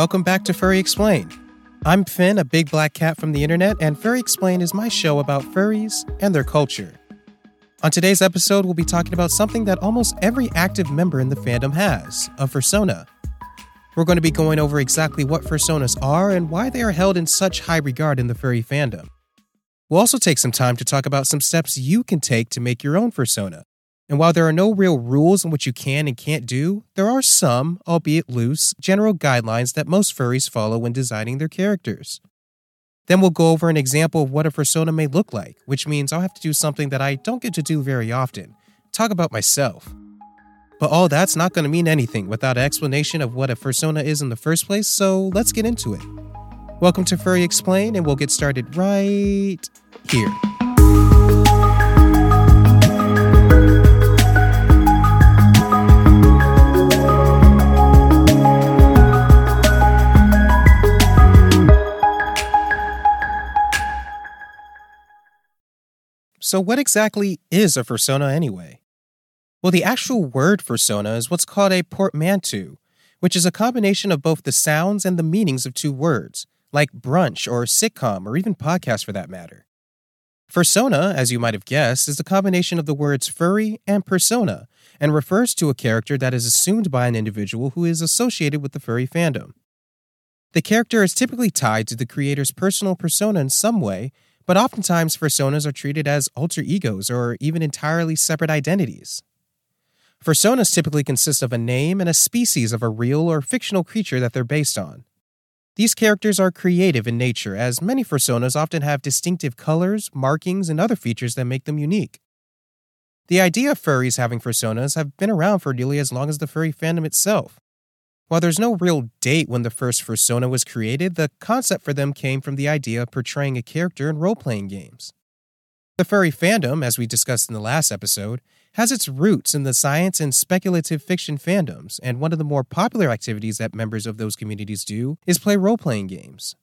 welcome back to Furry Explained. I'm Finn, a big black cat from the internet, and Furry Explained is my show about furries and their culture. On today's episode, we'll be talking about something that almost every active member in the fandom has a fursona. We're going to be going over exactly what fursonas are and why they are held in such high regard in the furry fandom. We'll also take some time to talk about some steps you can take to make your own fursona. And while there are no real rules on what you can and can't do, there are some, albeit loose, general guidelines that most furries follow when designing their characters. Then we'll go over an example of what a fursona may look like, which means I'll have to do something that I don't get to do very often talk about myself. But all that's not going to mean anything without an explanation of what a fursona is in the first place, so let's get into it. Welcome to Furry Explain, and we'll get started right here. So, what exactly is a fursona anyway? Well, the actual word fursona is what's called a portmanteau, which is a combination of both the sounds and the meanings of two words, like brunch or sitcom or even podcast for that matter. Fursona, as you might have guessed, is a combination of the words furry and persona and refers to a character that is assumed by an individual who is associated with the furry fandom. The character is typically tied to the creator's personal persona in some way but oftentimes, fursonas are treated as alter egos or even entirely separate identities. Fursonas typically consist of a name and a species of a real or fictional creature that they're based on. These characters are creative in nature, as many fursonas often have distinctive colors, markings, and other features that make them unique. The idea of furries having fursonas have been around for nearly as long as the furry fandom itself. While there's no real date when the first fursona was created, the concept for them came from the idea of portraying a character in role playing games. The furry fandom, as we discussed in the last episode, has its roots in the science and speculative fiction fandoms, and one of the more popular activities that members of those communities do is play role playing games.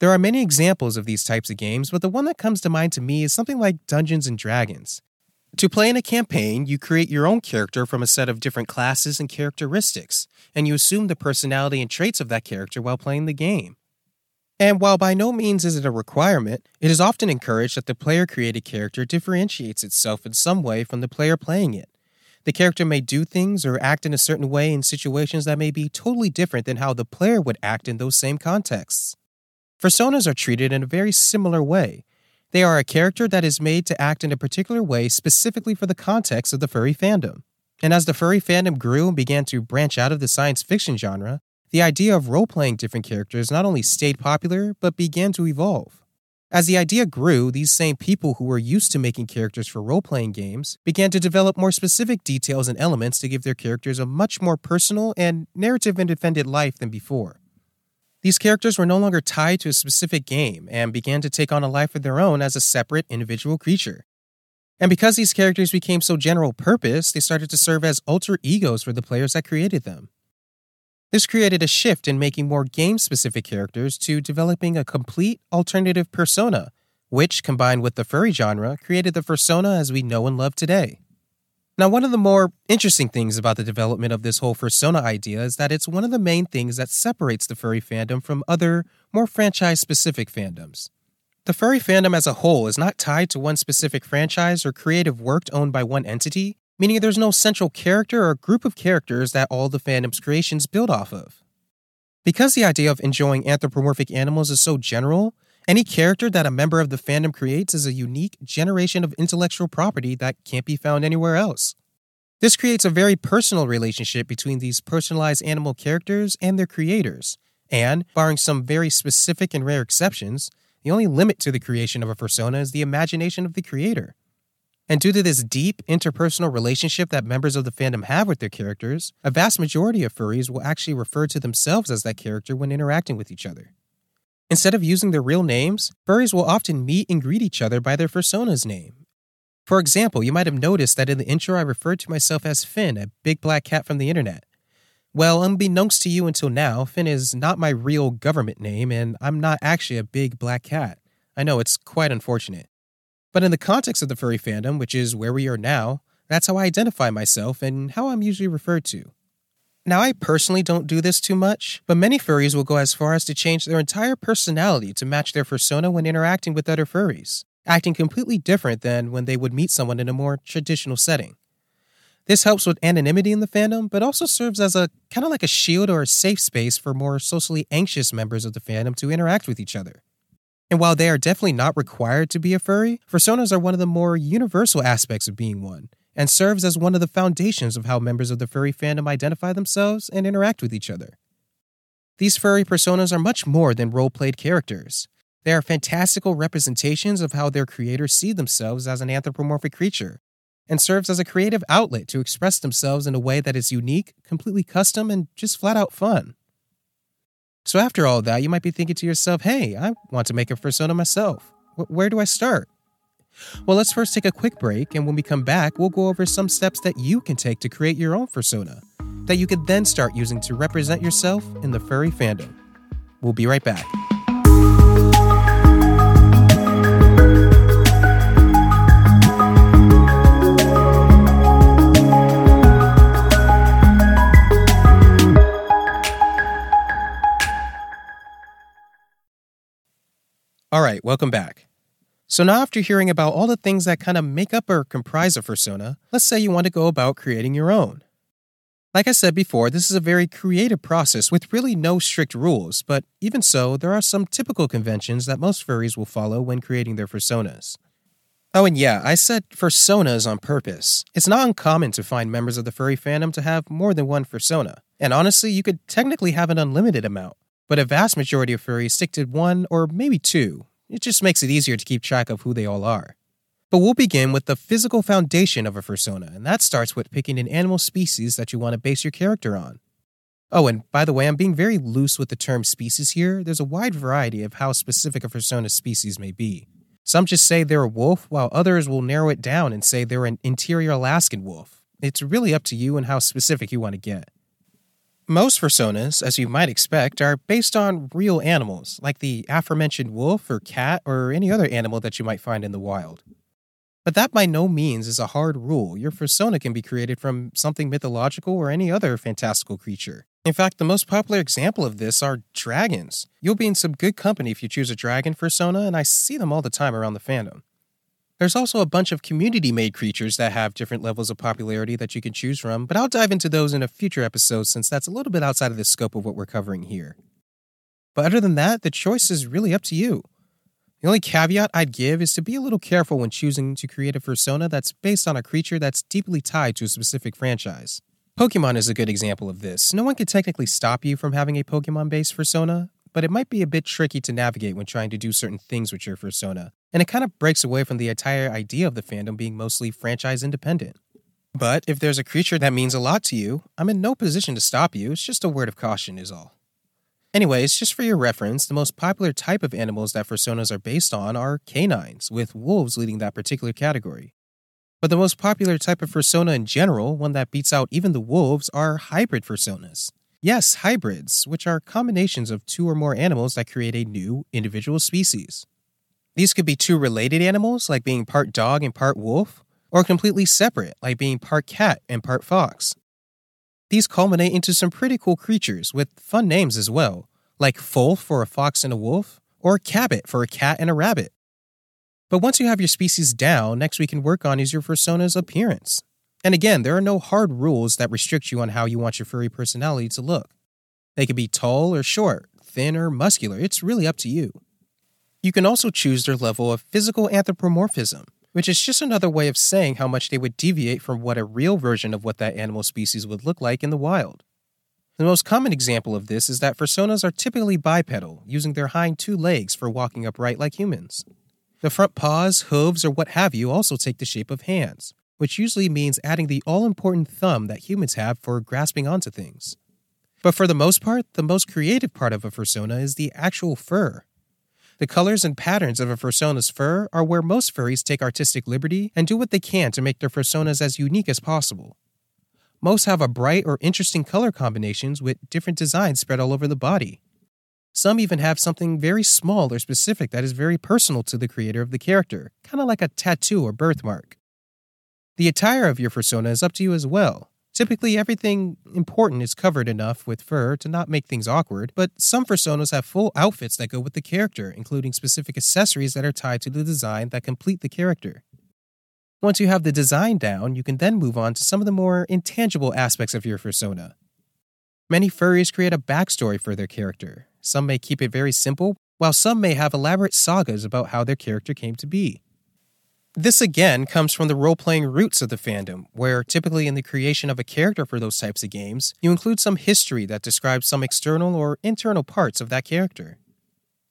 There are many examples of these types of games, but the one that comes to mind to me is something like Dungeons and Dragons. To play in a campaign, you create your own character from a set of different classes and characteristics, and you assume the personality and traits of that character while playing the game. And while by no means is it a requirement, it is often encouraged that the player created character differentiates itself in some way from the player playing it. The character may do things or act in a certain way in situations that may be totally different than how the player would act in those same contexts. Fursonas are treated in a very similar way, they are a character that is made to act in a particular way specifically for the context of the furry fandom. And as the furry fandom grew and began to branch out of the science fiction genre, the idea of role playing different characters not only stayed popular, but began to evolve. As the idea grew, these same people who were used to making characters for role playing games began to develop more specific details and elements to give their characters a much more personal and narrative independent life than before. These characters were no longer tied to a specific game and began to take on a life of their own as a separate individual creature. And because these characters became so general purpose, they started to serve as alter egos for the players that created them. This created a shift in making more game specific characters to developing a complete alternative persona, which, combined with the furry genre, created the fursona as we know and love today. Now, one of the more interesting things about the development of this whole fursona idea is that it's one of the main things that separates the furry fandom from other, more franchise specific fandoms. The furry fandom as a whole is not tied to one specific franchise or creative work owned by one entity, meaning there's no central character or group of characters that all the fandom's creations build off of. Because the idea of enjoying anthropomorphic animals is so general, any character that a member of the fandom creates is a unique generation of intellectual property that can't be found anywhere else. This creates a very personal relationship between these personalized animal characters and their creators, and, barring some very specific and rare exceptions, the only limit to the creation of a fursona is the imagination of the creator. And due to this deep interpersonal relationship that members of the fandom have with their characters, a vast majority of furries will actually refer to themselves as that character when interacting with each other. Instead of using their real names, furries will often meet and greet each other by their fursona's name. For example, you might have noticed that in the intro I referred to myself as Finn, a big black cat from the internet. Well, unbeknownst to you until now, Finn is not my real government name, and I'm not actually a big black cat. I know it's quite unfortunate. But in the context of the furry fandom, which is where we are now, that's how I identify myself and how I'm usually referred to. Now, I personally don't do this too much, but many furries will go as far as to change their entire personality to match their fursona when interacting with other furries, acting completely different than when they would meet someone in a more traditional setting. This helps with anonymity in the fandom, but also serves as a kind of like a shield or a safe space for more socially anxious members of the fandom to interact with each other. And while they are definitely not required to be a furry, fursonas are one of the more universal aspects of being one, and serves as one of the foundations of how members of the furry fandom identify themselves and interact with each other. These furry personas are much more than role played characters. They are fantastical representations of how their creators see themselves as an anthropomorphic creature, and serves as a creative outlet to express themselves in a way that is unique, completely custom, and just flat out fun. So, after all that, you might be thinking to yourself, hey, I want to make a fursona myself. where do I start? Well, let's first take a quick break, and when we come back, we'll go over some steps that you can take to create your own fursona that you could then start using to represent yourself in the furry fandom. We'll be right back. All right, welcome back. So now, after hearing about all the things that kind of make up or comprise a fursona, let's say you want to go about creating your own. Like I said before, this is a very creative process with really no strict rules, but even so, there are some typical conventions that most furries will follow when creating their fursonas. Oh, and yeah, I said fursonas on purpose. It's not uncommon to find members of the furry fandom to have more than one fursona, and honestly, you could technically have an unlimited amount, but a vast majority of furries stick to one or maybe two, it just makes it easier to keep track of who they all are. But we'll begin with the physical foundation of a fursona, and that starts with picking an animal species that you want to base your character on. Oh, and by the way, I'm being very loose with the term species here. There's a wide variety of how specific a fursona species may be. Some just say they're a wolf, while others will narrow it down and say they're an interior Alaskan wolf. It's really up to you and how specific you want to get. Most fursonas, as you might expect, are based on real animals, like the aforementioned wolf or cat or any other animal that you might find in the wild. But that by no means is a hard rule. Your fursona can be created from something mythological or any other fantastical creature. In fact, the most popular example of this are dragons. You'll be in some good company if you choose a dragon fursona, and I see them all the time around the fandom. There's also a bunch of community made creatures that have different levels of popularity that you can choose from, but I'll dive into those in a future episode since that's a little bit outside of the scope of what we're covering here. But other than that, the choice is really up to you. The only caveat I'd give is to be a little careful when choosing to create a fursona that's based on a creature that's deeply tied to a specific franchise. Pokemon is a good example of this. No one can technically stop you from having a Pokemon based fursona, but it might be a bit tricky to navigate when trying to do certain things with your fursona, and it kind of breaks away from the entire idea of the fandom being mostly franchise independent. But if there's a creature that means a lot to you, I'm in no position to stop you, it's just a word of caution, is all. Anyways, just for your reference, the most popular type of animals that fursonas are based on are canines, with wolves leading that particular category. But the most popular type of fursona in general, one that beats out even the wolves, are hybrid fursonas. Yes, hybrids, which are combinations of two or more animals that create a new individual species. These could be two related animals, like being part dog and part wolf, or completely separate, like being part cat and part fox. These culminate into some pretty cool creatures with fun names as well, like Folf for a fox and a wolf, or Cabbit for a cat and a rabbit. But once you have your species down, next we can work on is your fursona's appearance. And again, there are no hard rules that restrict you on how you want your furry personality to look. They could be tall or short, thin or muscular, it's really up to you. You can also choose their level of physical anthropomorphism, which is just another way of saying how much they would deviate from what a real version of what that animal species would look like in the wild. The most common example of this is that fursonas are typically bipedal, using their hind two legs for walking upright like humans. The front paws, hooves, or what have you also take the shape of hands, which usually means adding the all important thumb that humans have for grasping onto things. But for the most part, the most creative part of a fursona is the actual fur. The colors and patterns of a fursona's fur are where most furries take artistic liberty and do what they can to make their fursonas as unique as possible. Most have a bright or interesting color combinations with different designs spread all over the body. Some even have something very small or specific that is very personal to the creator of the character, kind of like a tattoo or birthmark. The attire of your fursona is up to you as well. Typically, everything important is covered enough with fur to not make things awkward, but some fursonas have full outfits that go with the character, including specific accessories that are tied to the design that complete the character. Once you have the design down, you can then move on to some of the more intangible aspects of your fursona. Many furries create a backstory for their character. Some may keep it very simple, while some may have elaborate sagas about how their character came to be. This again comes from the role playing roots of the fandom, where typically in the creation of a character for those types of games, you include some history that describes some external or internal parts of that character.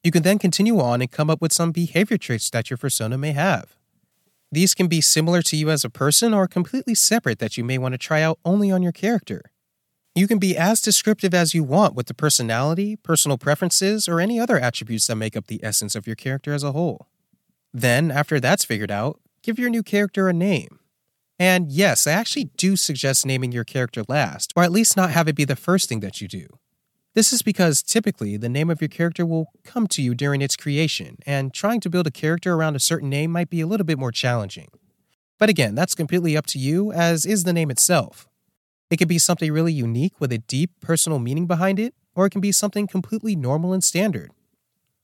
You can then continue on and come up with some behavior traits that your fursona may have. These can be similar to you as a person or completely separate that you may want to try out only on your character. You can be as descriptive as you want with the personality, personal preferences, or any other attributes that make up the essence of your character as a whole. Then, after that's figured out, give your new character a name. And yes, I actually do suggest naming your character last, or at least not have it be the first thing that you do. This is because typically the name of your character will come to you during its creation, and trying to build a character around a certain name might be a little bit more challenging. But again, that's completely up to you, as is the name itself. It could be something really unique with a deep personal meaning behind it, or it can be something completely normal and standard.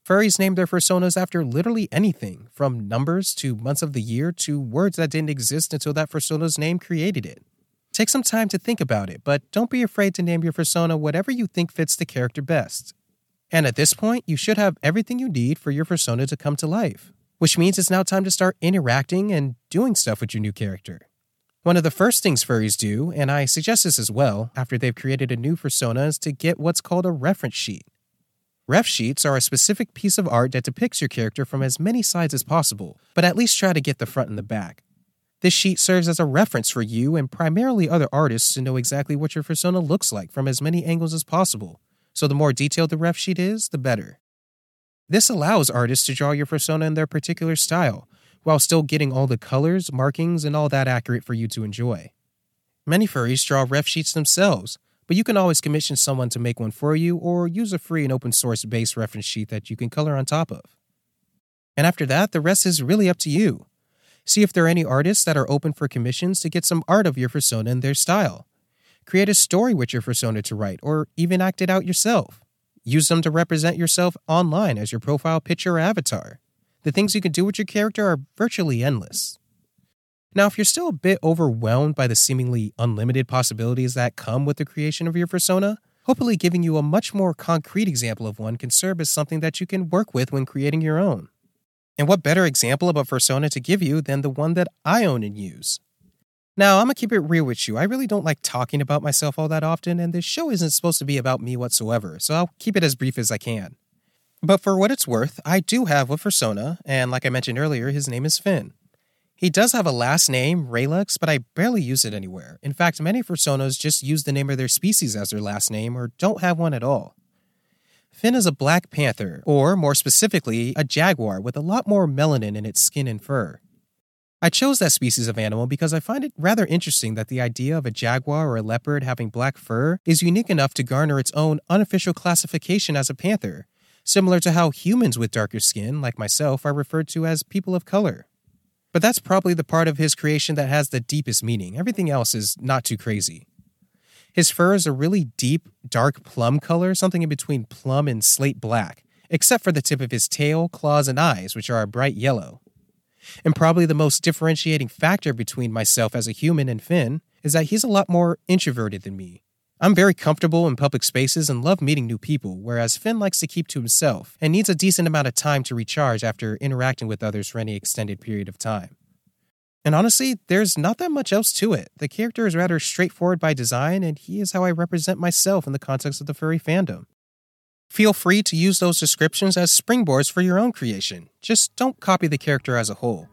Furries name their fursonas after literally anything, from numbers to months of the year to words that didn't exist until that fursona's name created it. Take some time to think about it, but don't be afraid to name your fursona whatever you think fits the character best. And at this point, you should have everything you need for your fursona to come to life, which means it's now time to start interacting and doing stuff with your new character. One of the first things furries do, and I suggest this as well after they've created a new fursona, is to get what's called a reference sheet. Ref sheets are a specific piece of art that depicts your character from as many sides as possible, but at least try to get the front and the back. This sheet serves as a reference for you and primarily other artists to know exactly what your fursona looks like from as many angles as possible, so the more detailed the ref sheet is, the better. This allows artists to draw your fursona in their particular style, while still getting all the colors, markings, and all that accurate for you to enjoy. Many furries draw ref sheets themselves, but you can always commission someone to make one for you or use a free and open source base reference sheet that you can color on top of. And after that, the rest is really up to you. See if there are any artists that are open for commissions to get some art of your fursona in their style. Create a story with your fursona to write, or even act it out yourself. Use them to represent yourself online as your profile picture or avatar. The things you can do with your character are virtually endless. Now, if you're still a bit overwhelmed by the seemingly unlimited possibilities that come with the creation of your fursona, hopefully giving you a much more concrete example of one can serve as something that you can work with when creating your own. And what better example of a fursona to give you than the one that I own and use? Now, I'm gonna keep it real with you. I really don't like talking about myself all that often, and this show isn't supposed to be about me whatsoever, so I'll keep it as brief as I can. But for what it's worth, I do have a fursona, and like I mentioned earlier, his name is Finn. He does have a last name, Raylux, but I barely use it anywhere. In fact, many fursonas just use the name of their species as their last name or don't have one at all. Finn is a black panther, or more specifically, a jaguar with a lot more melanin in its skin and fur. I chose that species of animal because I find it rather interesting that the idea of a jaguar or a leopard having black fur is unique enough to garner its own unofficial classification as a panther, similar to how humans with darker skin, like myself, are referred to as people of color. But that's probably the part of his creation that has the deepest meaning. Everything else is not too crazy. His fur is a really deep, dark plum color, something in between plum and slate black, except for the tip of his tail, claws, and eyes, which are a bright yellow. And probably the most differentiating factor between myself as a human and Finn is that he's a lot more introverted than me. I'm very comfortable in public spaces and love meeting new people, whereas Finn likes to keep to himself and needs a decent amount of time to recharge after interacting with others for any extended period of time. And honestly, there's not that much else to it. The character is rather straightforward by design, and he is how I represent myself in the context of the furry fandom. Feel free to use those descriptions as springboards for your own creation. Just don't copy the character as a whole.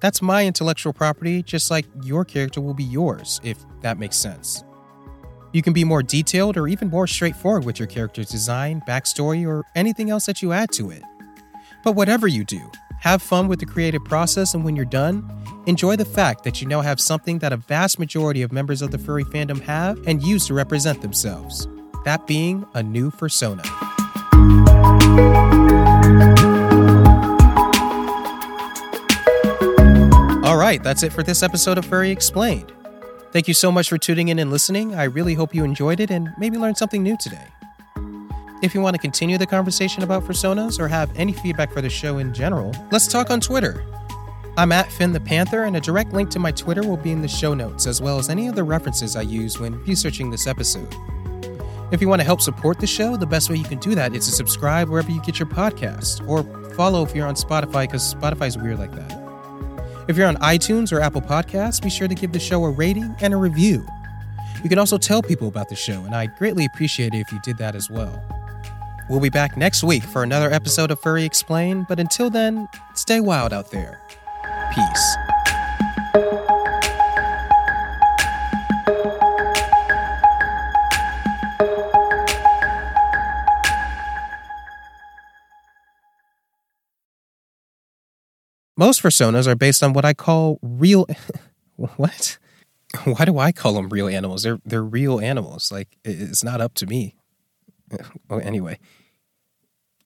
That's my intellectual property, just like your character will be yours, if that makes sense. You can be more detailed or even more straightforward with your character's design, backstory, or anything else that you add to it. But whatever you do, have fun with the creative process, and when you're done, enjoy the fact that you now have something that a vast majority of members of the furry fandom have and use to represent themselves that being a new fursona. All right, that's it for this episode of Furry Explained. Thank you so much for tuning in and listening. I really hope you enjoyed it and maybe learned something new today. If you want to continue the conversation about fursonas or have any feedback for the show in general, let's talk on Twitter. I'm at Finn the Panther, and a direct link to my Twitter will be in the show notes, as well as any of the references I use when researching this episode. If you want to help support the show, the best way you can do that is to subscribe wherever you get your podcast, or follow if you're on Spotify, because Spotify's weird like that. If you're on iTunes or Apple Podcasts, be sure to give the show a rating and a review. You can also tell people about the show, and I'd greatly appreciate it if you did that as well. We'll be back next week for another episode of Furry Explain, but until then, stay wild out there. Peace. Most fursonas are based on what I call real. what? Why do I call them real animals? They're they're real animals. Like it's not up to me. Well, anyway,